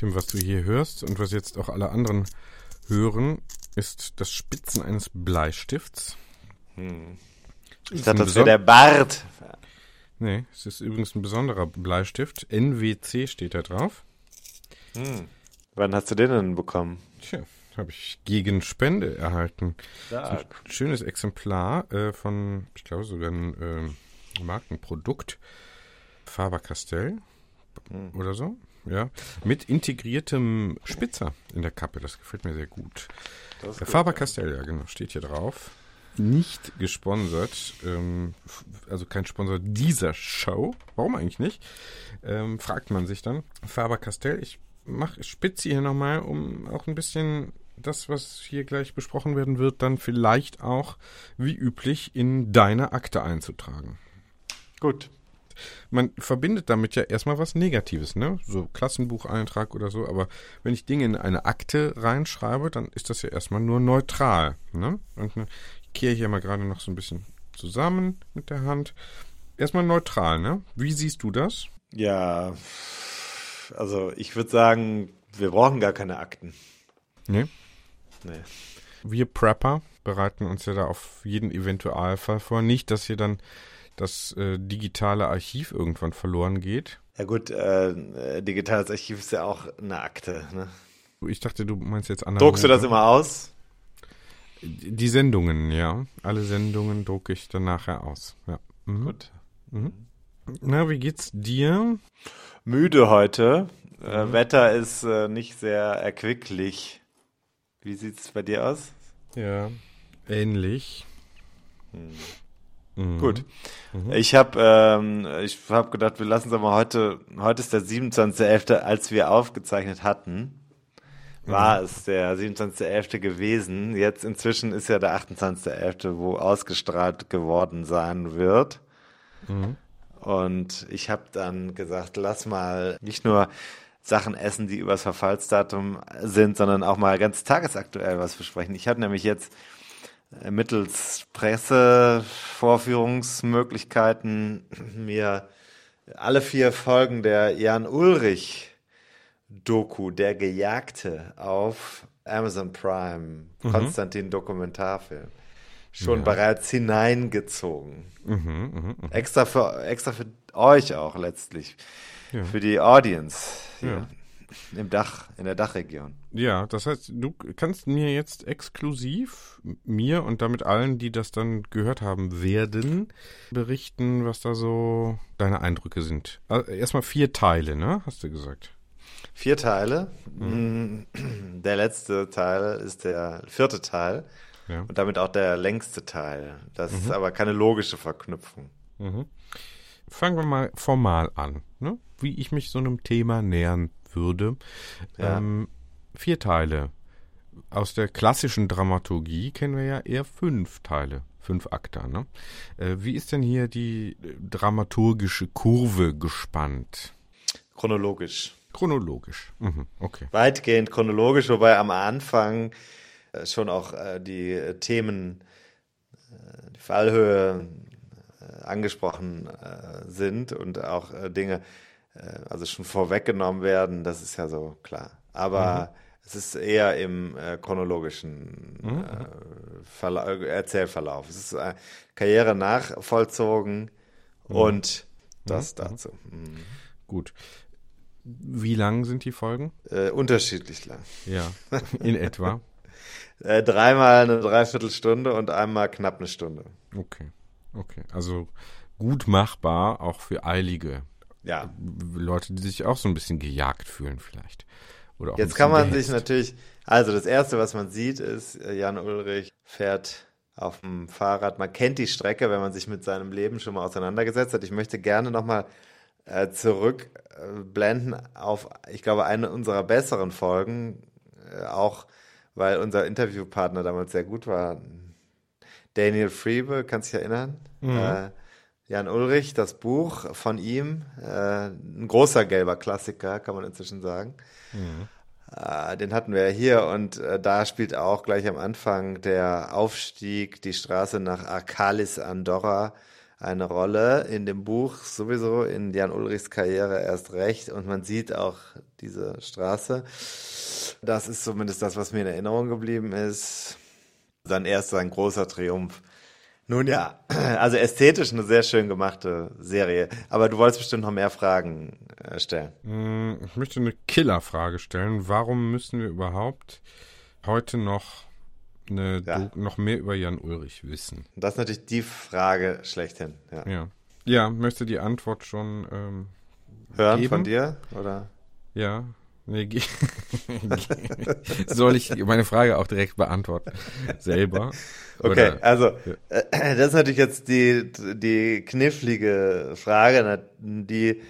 Tim, was du hier hörst und was jetzt auch alle anderen hören, ist das Spitzen eines Bleistifts. Hm. Ich ist dachte, das wäre der Bart. Nee, es ist übrigens ein besonderer Bleistift. NWC steht da drauf. Hm. Wann hast du den denn bekommen? Tja, habe ich gegen Spende erhalten. Ein schönes Exemplar äh, von, ich glaube sogar ein ähm, Markenprodukt. Faber-Castell Hm. oder so. Ja, mit integriertem Spitzer in der Kappe. Das gefällt mir sehr gut. Äh, gut. Faber-Castell, ja genau, steht hier drauf. Nicht gesponsert, ähm, also kein Sponsor dieser Show. Warum eigentlich nicht? Ähm, fragt man sich dann. Faber-Castell, ich mach, ich spitze hier nochmal, um auch ein bisschen das, was hier gleich besprochen werden wird, dann vielleicht auch, wie üblich, in deine Akte einzutragen. Gut. Man verbindet damit ja erstmal was Negatives, ne? So Klassenbucheintrag oder so, aber wenn ich Dinge in eine Akte reinschreibe, dann ist das ja erstmal nur neutral, ne? Und ne, ich kehre hier mal gerade noch so ein bisschen zusammen mit der Hand. Erstmal neutral, ne? Wie siehst du das? Ja, also ich würde sagen, wir brauchen gar keine Akten. Ne? Nee. Wir Prepper bereiten uns ja da auf jeden Eventualfall vor. Nicht, dass hier dann das äh, digitale Archiv irgendwann verloren geht. Ja gut, äh, digitales Archiv ist ja auch eine Akte. Ne? Ich dachte, du meinst jetzt analoge. Druckst du das immer aus? Die Sendungen, ja. Alle Sendungen drucke ich dann nachher aus. Ja. Mhm. Gut. Na, wie geht's dir? Müde heute. Äh, Mhm. Wetter ist äh, nicht sehr erquicklich. Wie sieht's bei dir aus? Ja. Ähnlich. Mhm. Gut. Ich habe ähm, ich hab gedacht, wir lassen es aber heute, heute ist der 27.11., als wir aufgezeichnet hatten, war es der 27.11. gewesen. Jetzt inzwischen ist ja der 28.11., wo ausgestrahlt geworden sein wird. Und ich habe dann gesagt, lass mal nicht nur Sachen essen, die übers Verfallsdatum sind, sondern auch mal ganz tagesaktuell was besprechen. Ich habe nämlich jetzt mittels Pressevorführungsmöglichkeiten mir alle vier Folgen der Jan Ulrich Doku, der Gejagte, auf Amazon Prime, Konstantin Dokumentarfilm, schon bereits hineingezogen. Extra für, extra für euch auch letztlich. Ja. Für die Audience Ja. Im Dach, in der Dachregion. Ja, das heißt, du kannst mir jetzt exklusiv, mir und damit allen, die das dann gehört haben werden, berichten, was da so deine Eindrücke sind. Also erstmal vier Teile, ne? Hast du gesagt. Vier Teile. Mm, Der letzte Teil ist der vierte Teil Ja. und damit auch der längste Teil. Das ist aber keine logische Verknüpfung. Fangen wir mal formal an, ne? wie ich mich so einem Thema nähern würde. Ja. Ähm, vier Teile. Aus der klassischen Dramaturgie kennen wir ja eher fünf Teile, fünf Akte. Ne? Äh, wie ist denn hier die äh, dramaturgische Kurve gespannt? Chronologisch. Chronologisch. Mhm, okay. Weitgehend chronologisch, wobei am Anfang äh, schon auch äh, die Themen, die Fallhöhe angesprochen sind und auch Dinge, also schon vorweggenommen werden, das ist ja so klar. Aber Es ist eher im äh, chronologischen mhm. äh, Verla Erzählverlauf. Es ist äh, Karriere nachvollzogen mhm. und das mhm. dazu. Mhm. Gut. Wie lang sind die Folgen? Äh, unterschiedlich lang. Ja, in etwa. äh, dreimal eine Dreiviertelstunde und einmal knapp eine Stunde. Okay, okay. Also gut machbar, auch für eilige ja. Leute, die sich auch so ein bisschen gejagt fühlen vielleicht. Oder auch Jetzt kann man gehetzt. sich natürlich, also das Erste, was man sieht, ist, äh, Jan Ulrich fährt auf dem Fahrrad. Man kennt die Strecke, wenn man sich mit seinem Leben schon mal auseinandergesetzt hat. Ich möchte gerne nochmal äh, zurückblenden äh, auf, ich glaube, eine unserer besseren Folgen, äh, auch weil unser Interviewpartner damals sehr gut war. Daniel Freebe, kannst du dich erinnern? Mhm. Äh, Jan Ulrich, das Buch von ihm, äh, ein großer gelber Klassiker, kann man inzwischen sagen. Mhm. Äh, den hatten wir ja hier und äh, da spielt auch gleich am Anfang der Aufstieg, die Straße nach Arcalis Andorra eine Rolle. In dem Buch sowieso, in Jan Ulrichs Karriere erst recht und man sieht auch diese Straße. Das ist zumindest das, was mir in Erinnerung geblieben ist. Sein erster, ein großer Triumph nun ja, also ästhetisch eine sehr schön gemachte Serie. Aber du wolltest bestimmt noch mehr Fragen äh, stellen. Mm, ich möchte eine Killerfrage stellen. Warum müssen wir überhaupt heute noch eine ja. noch mehr über Jan Ulrich wissen? Das ist natürlich die Frage schlechthin. Ja, ja. ja möchte die Antwort schon ähm, hören geben? von dir oder? Ja, soll ich meine Frage auch direkt beantworten? Selber? Okay, Oder? also äh, das ist natürlich jetzt die, die knifflige Frage, die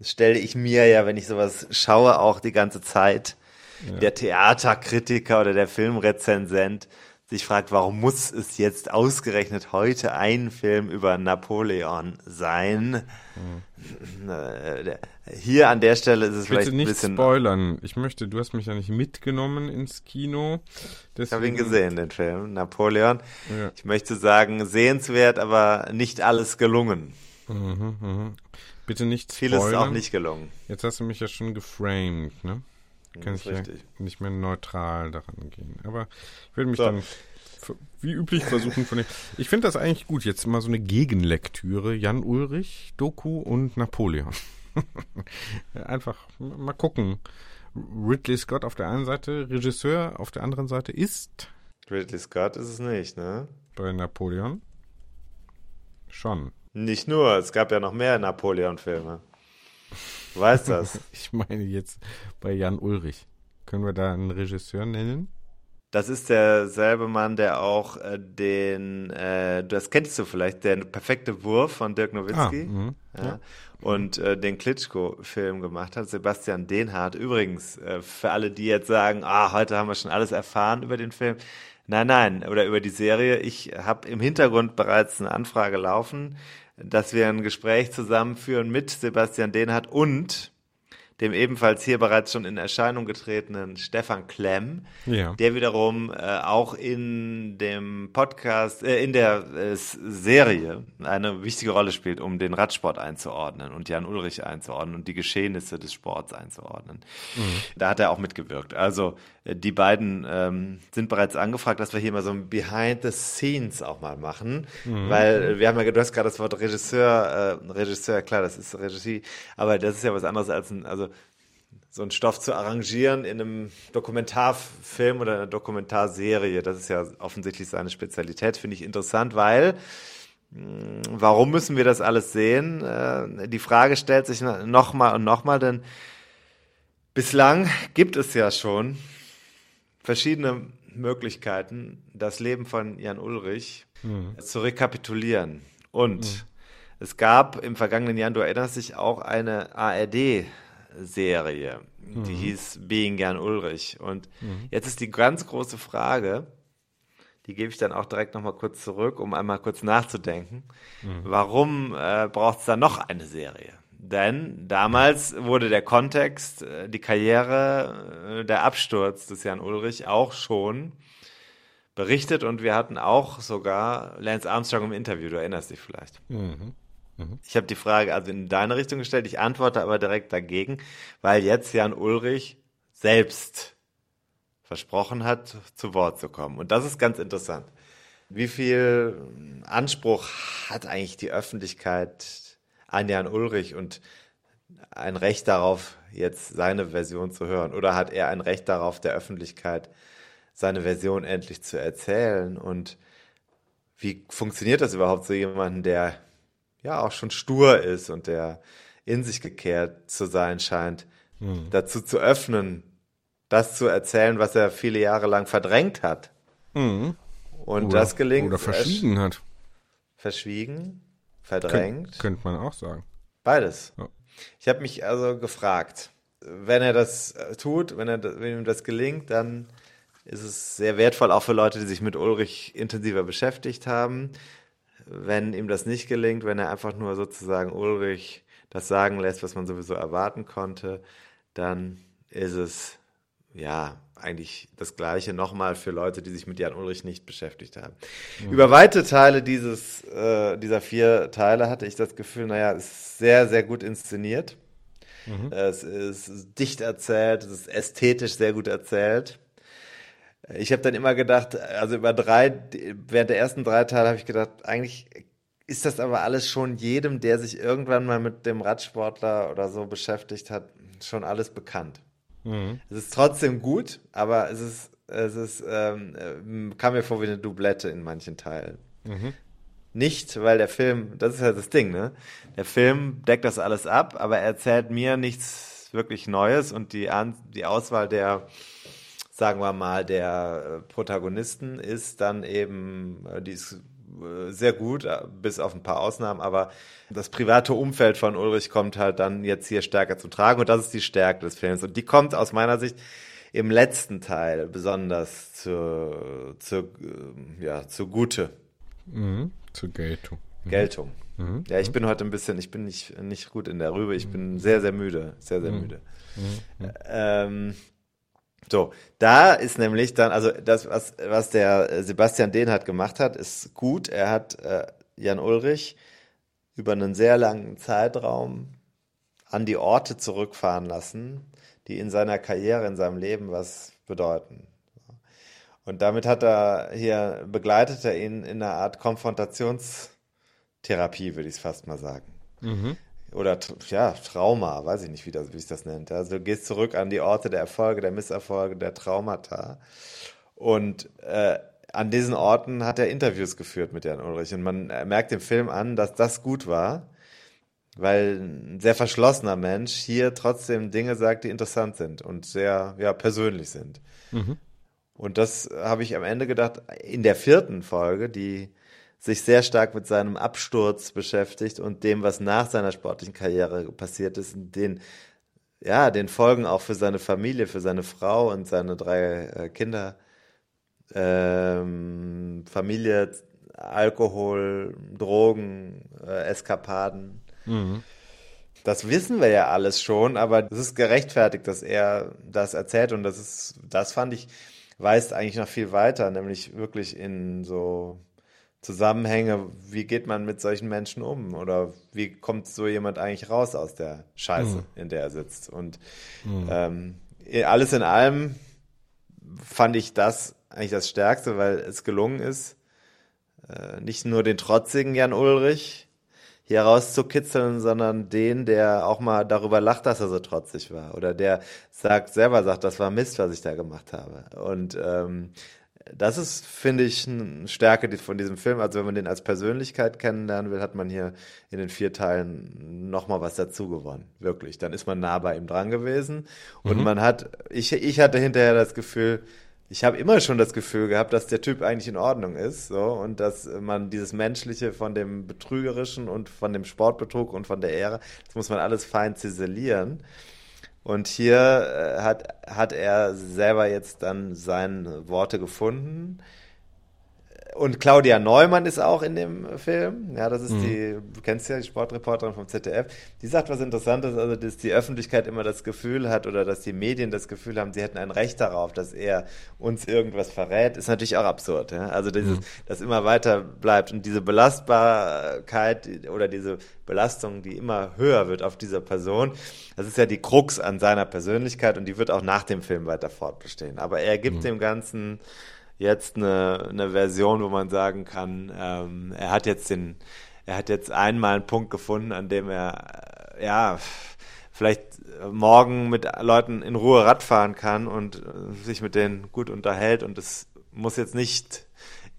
stelle ich mir ja, wenn ich sowas schaue, auch die ganze Zeit. Ja. Der Theaterkritiker oder der Filmrezensent sich fragt, warum muss es jetzt ausgerechnet heute ein Film über Napoleon sein? Mhm. Hier an der Stelle ist es Bitte vielleicht nicht ein bisschen spoilern. Ich möchte, du hast mich ja nicht mitgenommen ins Kino. Deswegen... Ich habe ihn gesehen, den Film Napoleon. Ja. Ich möchte sagen, sehenswert, aber nicht alles gelungen. Mhm, mh. Bitte nicht spoilern. Vieles auch nicht gelungen. Jetzt hast du mich ja schon geframed, ne? Kann ich ja nicht mehr neutral daran gehen. Aber ich würde mich so. dann wie üblich versuchen von den. Ich finde das eigentlich gut. Jetzt mal so eine Gegenlektüre. Jan Ulrich, Doku und Napoleon. Einfach mal gucken. Ridley Scott auf der einen Seite, Regisseur auf der anderen Seite ist. Ridley Scott ist es nicht, ne? Bei Napoleon? Schon. Nicht nur, es gab ja noch mehr Napoleon-Filme. Du weißt das. ich meine jetzt bei Jan Ulrich. Können wir da einen Regisseur nennen? Das ist derselbe Mann, der auch äh, den, äh, das kennst du vielleicht, der perfekte Wurf von Dirk Nowitzki ah, mhm. ja, ja. und äh, den Klitschko-Film gemacht hat, Sebastian Dehnhardt. Übrigens, äh, für alle, die jetzt sagen, ah, heute haben wir schon alles erfahren über den Film. Nein, nein, oder über die Serie. Ich habe im Hintergrund bereits eine Anfrage laufen dass wir ein Gespräch zusammenführen mit Sebastian Dehnhardt und dem ebenfalls hier bereits schon in Erscheinung getretenen Stefan Klemm, ja. der wiederum äh, auch in dem Podcast, äh, in der äh, Serie eine wichtige Rolle spielt, um den Radsport einzuordnen und Jan Ulrich einzuordnen und die Geschehnisse des Sports einzuordnen. Mhm. Da hat er auch mitgewirkt. Also äh, die beiden ähm, sind bereits angefragt, dass wir hier mal so ein Behind the Scenes auch mal machen, mhm. weil wir haben ja, du hast gerade das Wort Regisseur, äh, Regisseur, klar, das ist Regie, aber das ist ja was anderes als ein, also so einen Stoff zu arrangieren in einem Dokumentarfilm oder einer Dokumentarserie. Das ist ja offensichtlich seine Spezialität, finde ich interessant, weil hm, warum müssen wir das alles sehen? Äh, die Frage stellt sich nochmal und nochmal, denn bislang gibt es ja schon verschiedene Möglichkeiten, das Leben von Jan Ulrich mhm. zu rekapitulieren. Und mhm. es gab im vergangenen Jahr, du erinnerst dich, auch eine ARD Serie. Mhm. Die hieß Being Gern Ulrich. Und mhm. jetzt ist die ganz große Frage, die gebe ich dann auch direkt nochmal kurz zurück, um einmal kurz nachzudenken. Mhm. Warum äh, braucht es da noch eine Serie? Denn damals wurde der Kontext, äh, die Karriere, äh, der Absturz des Jan Ulrich auch schon berichtet und wir hatten auch sogar Lance Armstrong im Interview, du erinnerst dich vielleicht. Mhm. Mhm. Ich habe die Frage also in deine Richtung gestellt, ich antworte aber direkt dagegen, weil jetzt Jan Ulrich selbst versprochen hat, zu Wort zu kommen. Und das ist ganz interessant. Wie viel Anspruch hat eigentlich die Öffentlichkeit an Jan Ulrich und ein Recht darauf, jetzt seine Version zu hören? Oder hat er ein Recht darauf, der Öffentlichkeit seine Version endlich zu erzählen? Und wie funktioniert das überhaupt so jemanden, der ja auch schon stur ist und der in sich gekehrt zu sein scheint, mhm. dazu zu öffnen, das zu erzählen, was er viele Jahre lang verdrängt hat? Mhm. Und oder, das gelingt. Oder verschwiegen hat. Verschwiegen, verdrängt. Könnt, könnte man auch sagen. Beides. Ja. Ich habe mich also gefragt, wenn er das äh, tut, wenn, er, wenn ihm das gelingt, dann ist es sehr wertvoll, auch für Leute, die sich mit Ulrich intensiver beschäftigt haben. Wenn ihm das nicht gelingt, wenn er einfach nur sozusagen Ulrich das sagen lässt, was man sowieso erwarten konnte, dann ist es ja eigentlich das Gleiche nochmal für Leute, die sich mit Jan Ulrich nicht beschäftigt haben. Mhm. Über weite Teile dieses, äh, dieser vier Teile hatte ich das Gefühl, naja, es ist sehr, sehr gut inszeniert. Mhm. Es ist dicht erzählt, es ist ästhetisch sehr gut erzählt. Ich habe dann immer gedacht, also über drei, während der ersten drei Teile habe ich gedacht, eigentlich ist das aber alles schon jedem, der sich irgendwann mal mit dem Radsportler oder so beschäftigt hat, schon alles bekannt. Mhm. Es ist trotzdem gut, aber es ist, es ist, ähm, äh, kam mir vor wie eine Doublette in manchen Teilen. Mhm. Nicht, weil der Film, das ist ja das Ding, ne? Der Film deckt das alles ab, aber er erzählt mir nichts wirklich Neues und die, An die Auswahl der, sagen wir mal, der äh, Protagonisten ist dann eben, äh, die ist äh, sehr gut, bis auf ein paar Ausnahmen, aber das private Umfeld von Ulrich kommt halt dann jetzt hier stärker zu tragen und das ist die Stärke des Films. Und die kommt aus meiner Sicht im letzten Teil besonders zur, zur, ja, zugute. Mhm, zur Geltung. Mhm. Geltung. Mhm. Ja, ich bin heute ein bisschen, ich bin nicht, nicht gut in der Rübe, ich bin sehr, sehr müde, sehr, sehr mhm. müde. Mhm. Ähm, so, da ist nämlich dann, also das, was, was der Sebastian Dehnhardt gemacht hat, ist gut. Er hat äh, Jan Ulrich über einen sehr langen Zeitraum an die Orte zurückfahren lassen, die in seiner Karriere, in seinem Leben was bedeuten. Und damit hat er hier, begleitet er ihn in einer Art Konfrontationstherapie, würde ich es fast mal sagen. Mhm oder ja, Trauma, weiß ich nicht, wie, das, wie ich das nennt. Also du gehst zurück an die Orte der Erfolge, der Misserfolge, der Traumata. Und äh, an diesen Orten hat er Interviews geführt mit Jan Ulrich. Und man merkt dem Film an, dass das gut war, weil ein sehr verschlossener Mensch hier trotzdem Dinge sagt, die interessant sind und sehr ja, persönlich sind. Mhm. Und das habe ich am Ende gedacht, in der vierten Folge, die sich sehr stark mit seinem Absturz beschäftigt und dem, was nach seiner sportlichen Karriere passiert ist, den, ja, den Folgen auch für seine Familie, für seine Frau und seine drei äh, Kinder, ähm, Familie, Alkohol, Drogen, äh, Eskapaden. Mhm. Das wissen wir ja alles schon, aber es ist gerechtfertigt, dass er das erzählt und das ist, das fand ich, weist eigentlich noch viel weiter, nämlich wirklich in so Zusammenhänge, wie geht man mit solchen Menschen um oder wie kommt so jemand eigentlich raus aus der Scheiße, mhm. in der er sitzt. Und mhm. ähm, alles in allem fand ich das eigentlich das Stärkste, weil es gelungen ist, äh, nicht nur den trotzigen Jan Ulrich hier rauszukitzeln, sondern den, der auch mal darüber lacht, dass er so trotzig war oder der sagt selber sagt, das war Mist, was ich da gemacht habe. Und ähm, das ist, finde ich, eine Stärke von diesem Film. Also wenn man den als Persönlichkeit kennenlernen will, hat man hier in den vier Teilen nochmal was dazu gewonnen. Wirklich. Dann ist man nah bei ihm dran gewesen. Und mhm. man hat, ich, ich hatte hinterher das Gefühl, ich habe immer schon das Gefühl gehabt, dass der Typ eigentlich in Ordnung ist, so und dass man dieses Menschliche von dem Betrügerischen und von dem Sportbetrug und von der Ehre, das muss man alles fein ziselieren. Und hier äh, hat, hat er selber jetzt dann seine Worte gefunden. Und Claudia Neumann ist auch in dem Film. Ja, das ist mhm. die, du kennst ja die Sportreporterin vom ZDF. Die sagt was Interessantes, also dass die Öffentlichkeit immer das Gefühl hat oder dass die Medien das Gefühl haben, sie hätten ein Recht darauf, dass er uns irgendwas verrät, ist natürlich auch absurd. Ja? Also dieses, mhm. das immer weiter bleibt und diese Belastbarkeit oder diese Belastung, die immer höher wird auf dieser Person, das ist ja die Krux an seiner Persönlichkeit und die wird auch nach dem Film weiter fortbestehen. Aber er gibt mhm. dem Ganzen jetzt eine, eine Version, wo man sagen kann, ähm, er hat jetzt den, er hat jetzt einmal einen Punkt gefunden, an dem er äh, ja vielleicht morgen mit Leuten in Ruhe Rad fahren kann und äh, sich mit denen gut unterhält und es muss jetzt nicht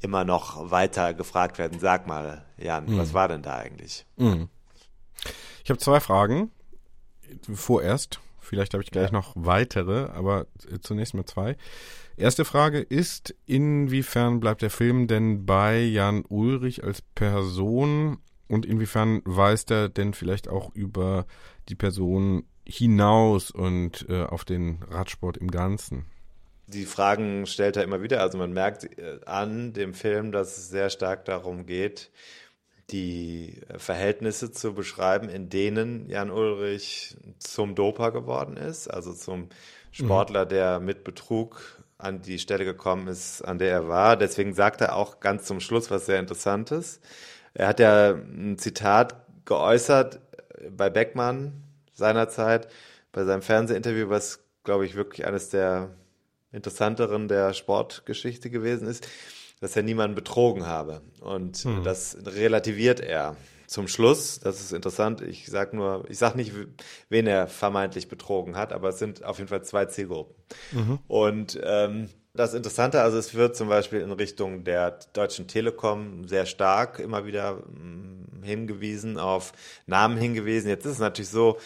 immer noch weiter gefragt werden. Sag mal, Jan, mhm. was war denn da eigentlich? Mhm. Ich habe zwei Fragen. Vorerst, vielleicht habe ich gleich ja. noch weitere, aber zunächst mal zwei. Erste Frage ist, inwiefern bleibt der Film denn bei Jan Ulrich als Person und inwiefern weist er denn vielleicht auch über die Person hinaus und äh, auf den Radsport im Ganzen? Die Fragen stellt er immer wieder. Also man merkt äh, an dem Film, dass es sehr stark darum geht, die Verhältnisse zu beschreiben, in denen Jan Ulrich zum Doper geworden ist, also zum Sportler, der mit Betrug an die Stelle gekommen ist, an der er war. Deswegen sagt er auch ganz zum Schluss was sehr Interessantes. Er hat ja ein Zitat geäußert bei Beckmann seinerzeit, bei seinem Fernsehinterview, was, glaube ich, wirklich eines der interessanteren der Sportgeschichte gewesen ist, dass er niemanden betrogen habe. Und hm. das relativiert er zum Schluss, das ist interessant, ich sag nur, ich sag nicht, wen er vermeintlich betrogen hat, aber es sind auf jeden Fall zwei Zielgruppen. Mhm. Und ähm, das Interessante, also es wird zum Beispiel in Richtung der Deutschen Telekom sehr stark immer wieder mm, hingewiesen, auf Namen hingewiesen. Jetzt ist es natürlich so,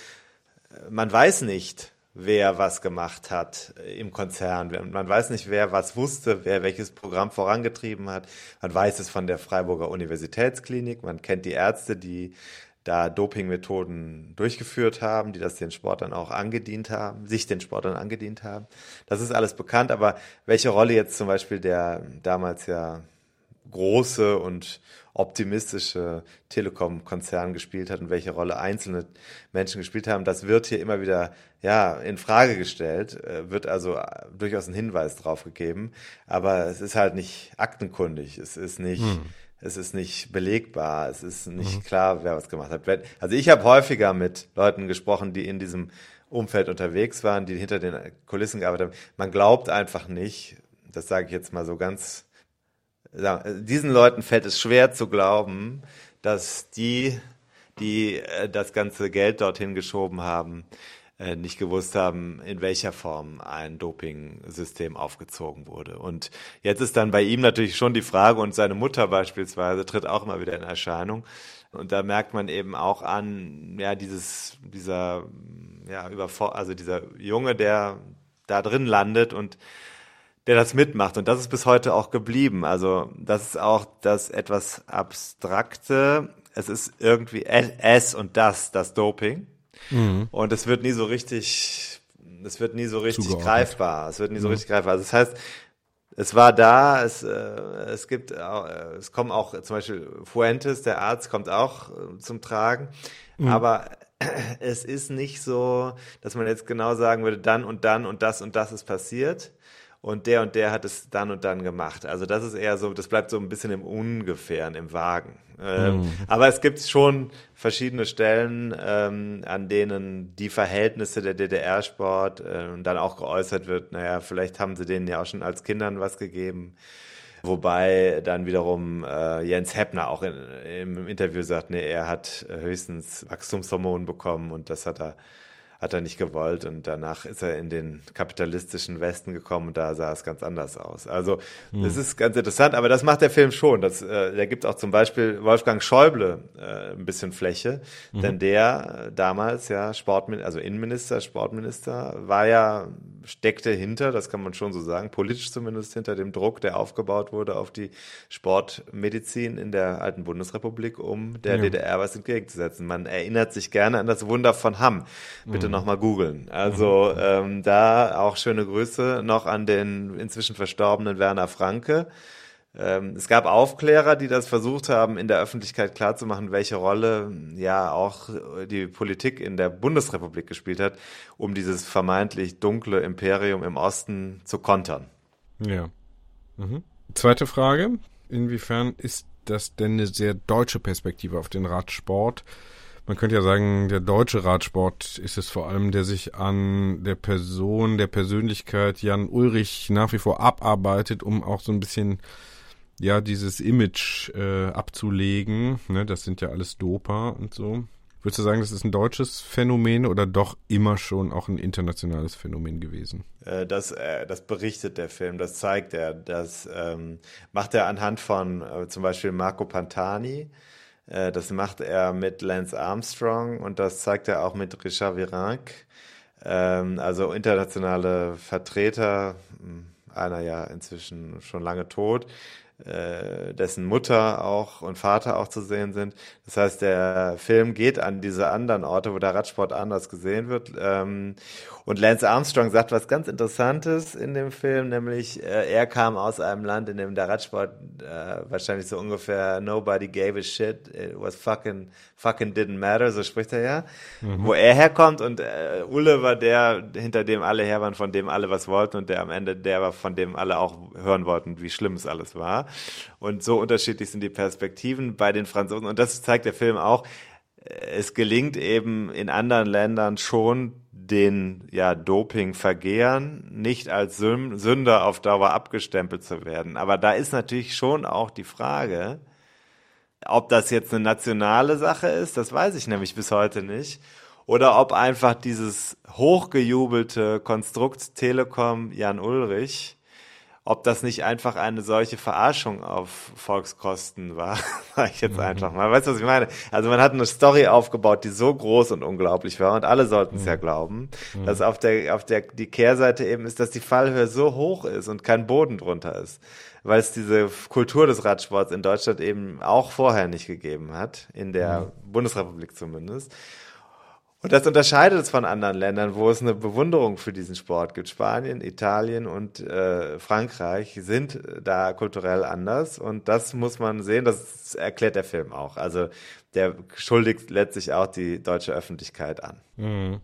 man weiß nicht, wer was gemacht hat im Konzern. Man weiß nicht, wer was wusste, wer welches Programm vorangetrieben hat. Man weiß es von der Freiburger Universitätsklinik. Man kennt die Ärzte, die da Dopingmethoden durchgeführt haben, die das den Sportlern auch angedient haben, sich den Sportlern angedient haben. Das ist alles bekannt, aber welche Rolle jetzt zum Beispiel der damals ja große und optimistische Telekom-Konzern gespielt hat und welche Rolle einzelne Menschen gespielt haben, das wird hier immer wieder ja in Frage gestellt, äh, wird also äh, durchaus ein Hinweis drauf gegeben, aber es ist halt nicht aktenkundig, es ist nicht hm. Es ist nicht belegbar, es ist nicht mhm. klar, wer was gemacht hat. Also ich habe häufiger mit Leuten gesprochen, die in diesem Umfeld unterwegs waren, die hinter den Kulissen gearbeitet haben. Man glaubt einfach nicht, das sage ich jetzt mal so ganz diesen Leuten fällt es schwer zu glauben, dass die, die äh, das ganze Geld dorthin geschoben haben, äh, nicht gewusst haben, in welcher Form ein Doping-System aufgezogen wurde. Und jetzt ist dann bei ihm natürlich schon die Frage, und seine Mutter beispielsweise tritt auch immer wieder in Erscheinung. Und da merkt man eben auch an, ja, dieses, dieser, ja, über, also dieser Junge, der da drin landet und der das mitmacht. Und das ist bis heute auch geblieben. Also das ist auch das etwas Abstrakte. Es ist irgendwie es und das, das Doping. Mhm. Und es wird nie so richtig, es wird nie so richtig greifbar. Es wird nie so mhm. richtig greifbar. Also das heißt, es war da, es, äh, es gibt, äh, es kommen auch zum Beispiel Fuentes, der Arzt, kommt auch äh, zum Tragen. Mhm. Aber es ist nicht so, dass man jetzt genau sagen würde, dann und dann und das und das ist passiert, und der und der hat es dann und dann gemacht. Also das ist eher so, das bleibt so ein bisschen im Ungefähren, im Wagen. Ähm, mhm. Aber es gibt schon verschiedene Stellen, ähm, an denen die Verhältnisse der DDR-Sport äh, dann auch geäußert wird, naja, vielleicht haben sie denen ja auch schon als Kindern was gegeben. Wobei dann wiederum äh, Jens Heppner auch in, im Interview sagt, nee, er hat höchstens Wachstumshormone bekommen und das hat er hat er nicht gewollt und danach ist er in den kapitalistischen Westen gekommen und da sah es ganz anders aus. Also mhm. das ist ganz interessant, aber das macht der Film schon. Das, äh, der gibt auch zum Beispiel Wolfgang Schäuble äh, ein bisschen Fläche, mhm. denn der äh, damals ja Sportminister, also Innenminister, Sportminister, war ja steckte hinter, das kann man schon so sagen, politisch zumindest hinter dem Druck, der aufgebaut wurde auf die Sportmedizin in der alten Bundesrepublik, um der ja. DDR was entgegenzusetzen. Man erinnert sich gerne an das Wunder von Hamm. Bitte mhm. nochmal googeln. Also mhm. ähm, da auch schöne Grüße noch an den inzwischen verstorbenen Werner Franke. Ähm, es gab Aufklärer, die das versucht haben, in der Öffentlichkeit klarzumachen, welche Rolle ja auch die Politik in der Bundesrepublik gespielt hat, um dieses vermeintlich dunkle Imperium im Osten zu kontern. Ja. Mhm. Zweite Frage. Inwiefern ist das denn eine sehr deutsche Perspektive auf den Radsport? Man könnte ja sagen, der deutsche Radsport ist es vor allem, der sich an der Person, der Persönlichkeit Jan Ulrich nach wie vor abarbeitet, um auch so ein bisschen ja dieses Image äh, abzulegen. Ne, das sind ja alles Doper und so. Würdest du sagen, das ist ein deutsches Phänomen oder doch immer schon auch ein internationales Phänomen gewesen? Äh, das, äh, das berichtet der Film, das zeigt er, das ähm, macht er anhand von äh, zum Beispiel Marco Pantani, äh, das macht er mit Lance Armstrong und das zeigt er auch mit Richard Virenque, ähm, also internationale Vertreter, hm, einer ja inzwischen schon lange tot, äh, dessen Mutter auch und Vater auch zu sehen sind. Das heißt, der Film geht an diese anderen Orte, wo der Radsport anders gesehen wird. Ähm, und Lance Armstrong sagt was ganz Interessantes in dem Film, nämlich äh, er kam aus einem Land, in dem der Radsport äh, wahrscheinlich so ungefähr nobody gave a shit, it was fucking fucking didn't matter, so spricht er ja, mhm. wo er herkommt und äh, Ulle war der, hinter dem alle her waren, von dem alle was wollten und der am Ende der war, von dem alle auch hören wollten, wie schlimm es alles war. Und so unterschiedlich sind die Perspektiven bei den Franzosen und das zeigt der Film auch. Es gelingt eben in anderen Ländern schon den ja Dopingvergehern nicht als Sünder auf Dauer abgestempelt zu werden. Aber da ist natürlich schon auch die Frage, ob das jetzt eine nationale Sache ist, das weiß ich nämlich bis heute nicht. Oder ob einfach dieses hochgejubelte Konstrukt Telekom Jan Ulrich ob das nicht einfach eine solche Verarschung auf Volkskosten war, sage ich jetzt mhm. einfach mal. Weißt du, was ich meine? Also man hat eine Story aufgebaut, die so groß und unglaublich war und alle sollten es mhm. ja glauben, mhm. dass auf der, auf der, die Kehrseite eben ist, dass die Fallhöhe so hoch ist und kein Boden drunter ist. Weil es diese Kultur des Radsports in Deutschland eben auch vorher nicht gegeben hat, in der mhm. Bundesrepublik zumindest. Und das unterscheidet es von anderen Ländern, wo es eine Bewunderung für diesen Sport gibt. Spanien, Italien und äh, Frankreich sind da kulturell anders und das muss man sehen, das erklärt der Film auch. Also der schuldigt letztlich auch die deutsche Öffentlichkeit an. Mhm.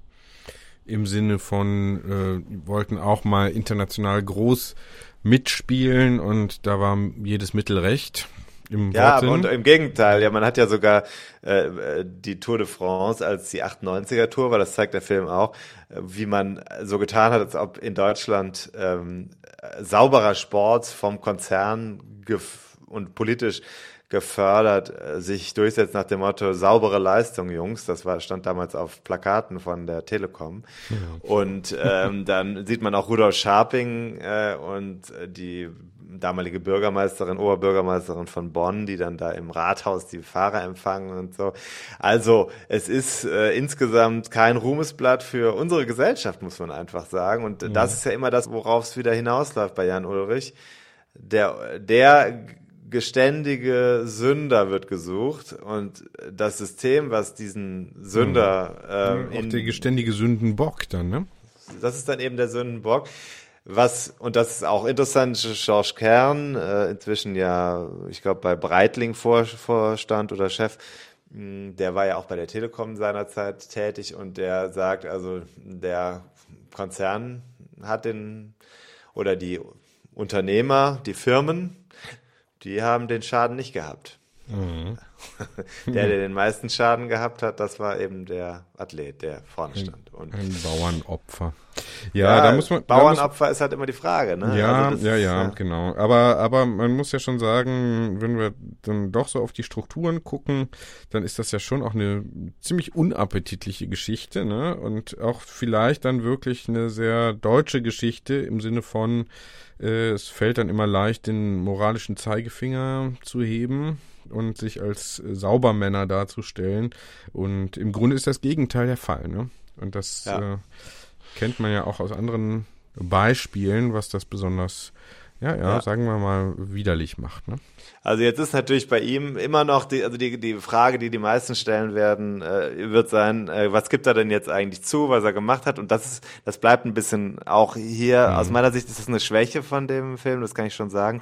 Im Sinne von, äh, wollten auch mal international groß mitspielen und da war jedes Mittel recht. Im ja, Wortsinn. und im Gegenteil, ja, man hat ja sogar äh, die Tour de France als die 98er Tour, weil das zeigt der Film auch, äh, wie man so getan hat, als ob in Deutschland ähm, sauberer Sport vom Konzern und politisch gefördert, äh, sich durchsetzt nach dem Motto saubere Leistung, Jungs. Das war, stand damals auf Plakaten von der Telekom. Ja. Und ähm, dann sieht man auch Rudolf Scharping äh, und die damalige Bürgermeisterin, Oberbürgermeisterin von Bonn, die dann da im Rathaus die Fahrer empfangen und so. Also es ist äh, insgesamt kein Ruhmesblatt für unsere Gesellschaft, muss man einfach sagen. Und ja. das ist ja immer das, worauf es wieder hinausläuft bei Jan Ulrich. Der, der geständige Sünder wird gesucht und das System, was diesen Sünder ähm, in, der geständige Sündenbock dann, ne? Das ist dann eben der Sündenbock. Was, und das ist auch interessant, Georges Kern, äh, inzwischen ja, ich glaube, bei Breitling Vor Vorstand oder Chef, hm, der war ja auch bei der Telekom seinerzeit tätig und der sagt, also der Konzern hat den, oder die Unternehmer, die Firmen, die haben den Schaden nicht gehabt. Mhm. der, der den meisten Schaden gehabt hat, das war eben der Athlet, der vorne stand. Und ein Bauernopfer. Ja, ja, da muss man. Bauernopfer muss, ist halt immer die Frage, ne? Ja, also ja, ist, ja, ja, genau. Aber, aber man muss ja schon sagen, wenn wir dann doch so auf die Strukturen gucken, dann ist das ja schon auch eine ziemlich unappetitliche Geschichte, ne? Und auch vielleicht dann wirklich eine sehr deutsche Geschichte im Sinne von, äh, es fällt dann immer leicht, den moralischen Zeigefinger zu heben und sich als äh, Saubermänner darzustellen. Und im Grunde ist das Gegenteil der Fall. Ne? Und das ja. äh, kennt man ja auch aus anderen Beispielen, was das besonders, ja, ja, ja. sagen wir mal, widerlich macht. Ne? Also jetzt ist natürlich bei ihm immer noch die, also die, die Frage, die die meisten stellen werden, äh, wird sein, äh, was gibt er denn jetzt eigentlich zu, was er gemacht hat? Und das ist, das bleibt ein bisschen auch hier, mhm. aus meiner Sicht ist das eine Schwäche von dem Film, das kann ich schon sagen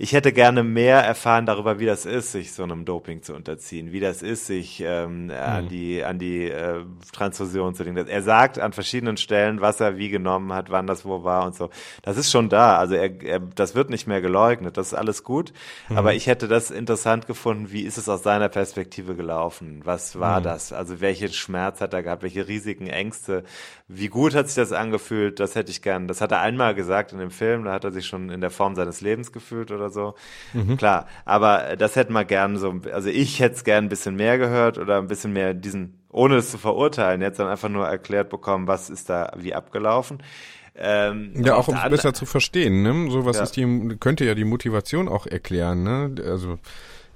ich hätte gerne mehr erfahren darüber, wie das ist, sich so einem Doping zu unterziehen, wie das ist, sich ähm, an die an die äh, Transfusion zu legen. Er sagt an verschiedenen Stellen, was er wie genommen hat, wann das wo war und so. Das ist schon da. Also er, er das wird nicht mehr geleugnet. Das ist alles gut. Mhm. Aber ich hätte das interessant gefunden. Wie ist es aus seiner Perspektive gelaufen? Was war mhm. das? Also welchen Schmerz hat er gehabt? Welche Risiken, Ängste? Wie gut hat sich das angefühlt? Das hätte ich gern. Das hat er einmal gesagt in dem Film. Da hat er sich schon in der Form seines Lebens gefühlt oder so. Mhm. Klar. Aber das hätten wir gern so, also ich hätte es gern ein bisschen mehr gehört oder ein bisschen mehr diesen, ohne es zu verurteilen, jetzt dann einfach nur erklärt bekommen, was ist da wie abgelaufen. Ähm, ja, auch um es besser zu verstehen, ne? So was ja. ist die, könnte ja die Motivation auch erklären, ne? Also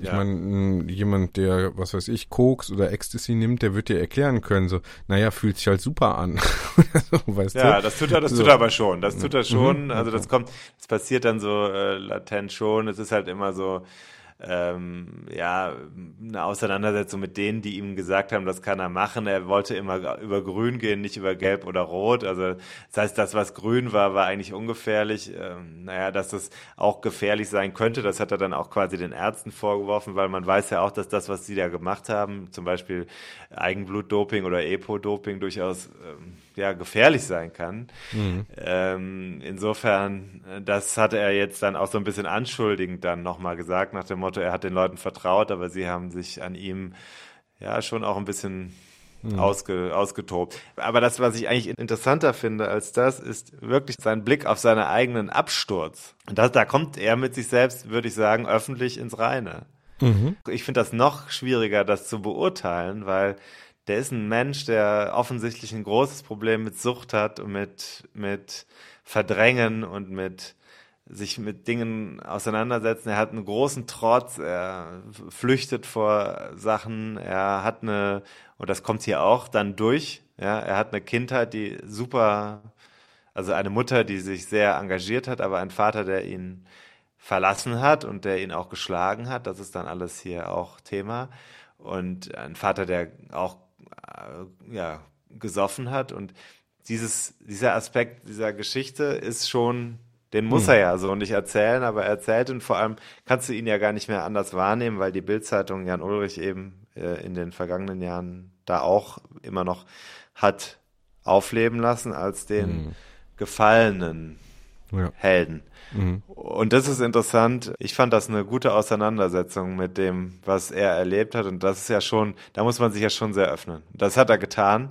ich ja. meine, jemand, der, was weiß ich, Koks oder Ecstasy nimmt, der wird dir erklären können, so, naja, fühlt sich halt super an. so, weißt ja, du? das tut er, das so. tut er aber schon. Das tut er schon. Mhm. Also das kommt, das passiert dann so äh, latent schon. Es ist halt immer so, ähm, ja, eine Auseinandersetzung mit denen, die ihm gesagt haben, das kann er machen. Er wollte immer über Grün gehen, nicht über Gelb oder Rot. Also das heißt, das, was grün war, war eigentlich ungefährlich. Ähm, naja, dass das auch gefährlich sein könnte, das hat er dann auch quasi den Ärzten vorgeworfen, weil man weiß ja auch, dass das, was sie da gemacht haben, zum Beispiel Eigenblutdoping oder Epo-Doping durchaus ähm, ja gefährlich sein kann. Mhm. Ähm, insofern, das hatte er jetzt dann auch so ein bisschen anschuldigend dann nochmal gesagt, nach dem Motto, er hat den Leuten vertraut, aber sie haben sich an ihm ja schon auch ein bisschen mhm. ausge, ausgetobt. Aber das, was ich eigentlich interessanter finde als das, ist wirklich sein Blick auf seinen eigenen Absturz. Und das, da kommt er mit sich selbst, würde ich sagen, öffentlich ins Reine. Mhm. Ich finde das noch schwieriger, das zu beurteilen, weil der ist ein Mensch, der offensichtlich ein großes Problem mit Sucht hat und mit, mit Verdrängen und mit sich mit Dingen auseinandersetzen. Er hat einen großen Trotz, er flüchtet vor Sachen, er hat eine, und das kommt hier auch dann durch, ja, er hat eine Kindheit, die super, also eine Mutter, die sich sehr engagiert hat, aber ein Vater, der ihn verlassen hat und der ihn auch geschlagen hat, das ist dann alles hier auch Thema. Und ein Vater, der auch ja, gesoffen hat. Und dieses, dieser Aspekt dieser Geschichte ist schon, den muss hm. er ja so nicht erzählen, aber er erzählt und vor allem kannst du ihn ja gar nicht mehr anders wahrnehmen, weil die Bildzeitung Jan Ulrich eben äh, in den vergangenen Jahren da auch immer noch hat aufleben lassen als den hm. gefallenen ja. Helden. Mhm. Und das ist interessant. Ich fand das eine gute Auseinandersetzung mit dem, was er erlebt hat. Und das ist ja schon, da muss man sich ja schon sehr öffnen. Das hat er getan.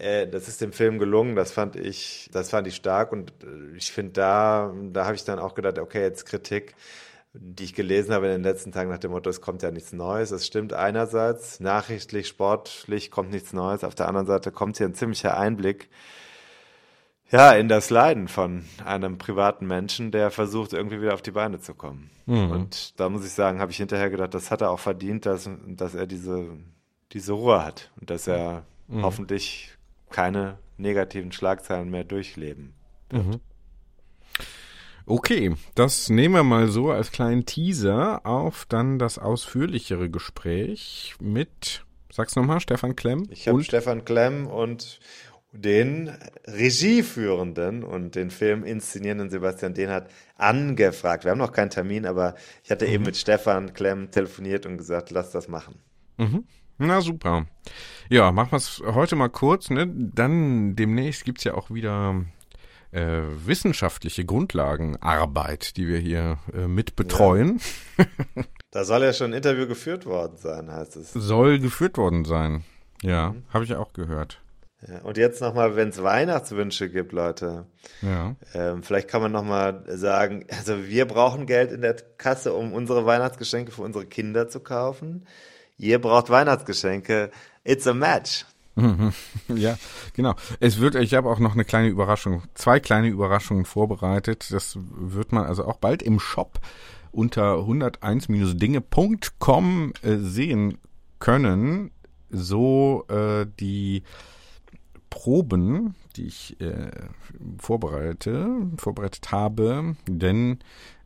Äh, das ist dem Film gelungen. Das fand ich, das fand ich stark. Und äh, ich finde da, da habe ich dann auch gedacht, okay, jetzt Kritik die ich gelesen habe in den letzten Tagen nach dem Motto, es kommt ja nichts Neues. Es stimmt einerseits, nachrichtlich, sportlich kommt nichts Neues. Auf der anderen Seite kommt hier ein ziemlicher Einblick ja, in das Leiden von einem privaten Menschen, der versucht, irgendwie wieder auf die Beine zu kommen. Mhm. Und da muss ich sagen, habe ich hinterher gedacht, das hat er auch verdient, dass, dass er diese, diese Ruhe hat und dass er mhm. hoffentlich keine negativen Schlagzeilen mehr durchleben wird. Mhm. Okay, das nehmen wir mal so als kleinen Teaser auf dann das ausführlichere Gespräch mit, sag's nochmal, Stefan Klemm. Ich habe Stefan Klemm und den Regieführenden und den Film inszenierenden Sebastian Dehnhardt angefragt. Wir haben noch keinen Termin, aber ich hatte mhm. eben mit Stefan Klemm telefoniert und gesagt, lass das machen. Mhm. Na super. Ja, machen wir es heute mal kurz. Ne? Dann demnächst gibt's ja auch wieder äh, wissenschaftliche Grundlagenarbeit, die wir hier äh, mit betreuen. Ja. da soll ja schon ein Interview geführt worden sein, heißt es. Soll geführt worden sein. Ja, mhm. habe ich auch gehört. Und jetzt nochmal, wenn es Weihnachtswünsche gibt, Leute. Ja. Ähm, vielleicht kann man nochmal sagen, also wir brauchen Geld in der Kasse, um unsere Weihnachtsgeschenke für unsere Kinder zu kaufen. Ihr braucht Weihnachtsgeschenke. It's a match. ja, genau. Es wird, ich habe auch noch eine kleine Überraschung, zwei kleine Überraschungen vorbereitet. Das wird man also auch bald im Shop unter 101-dinge.com äh, sehen können. So äh, die Proben, die ich äh, vorbereite, vorbereitet habe, denn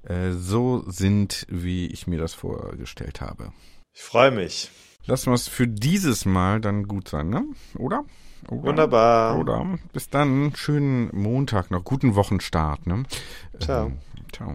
äh, so sind, wie ich mir das vorgestellt habe. Ich freue mich. Lassen wir es für dieses Mal dann gut sein, ne? Oder? Oder? Wunderbar. Oder? Bis dann. Schönen Montag noch. Guten Wochenstart, ne? Ciao. Ähm, ciao.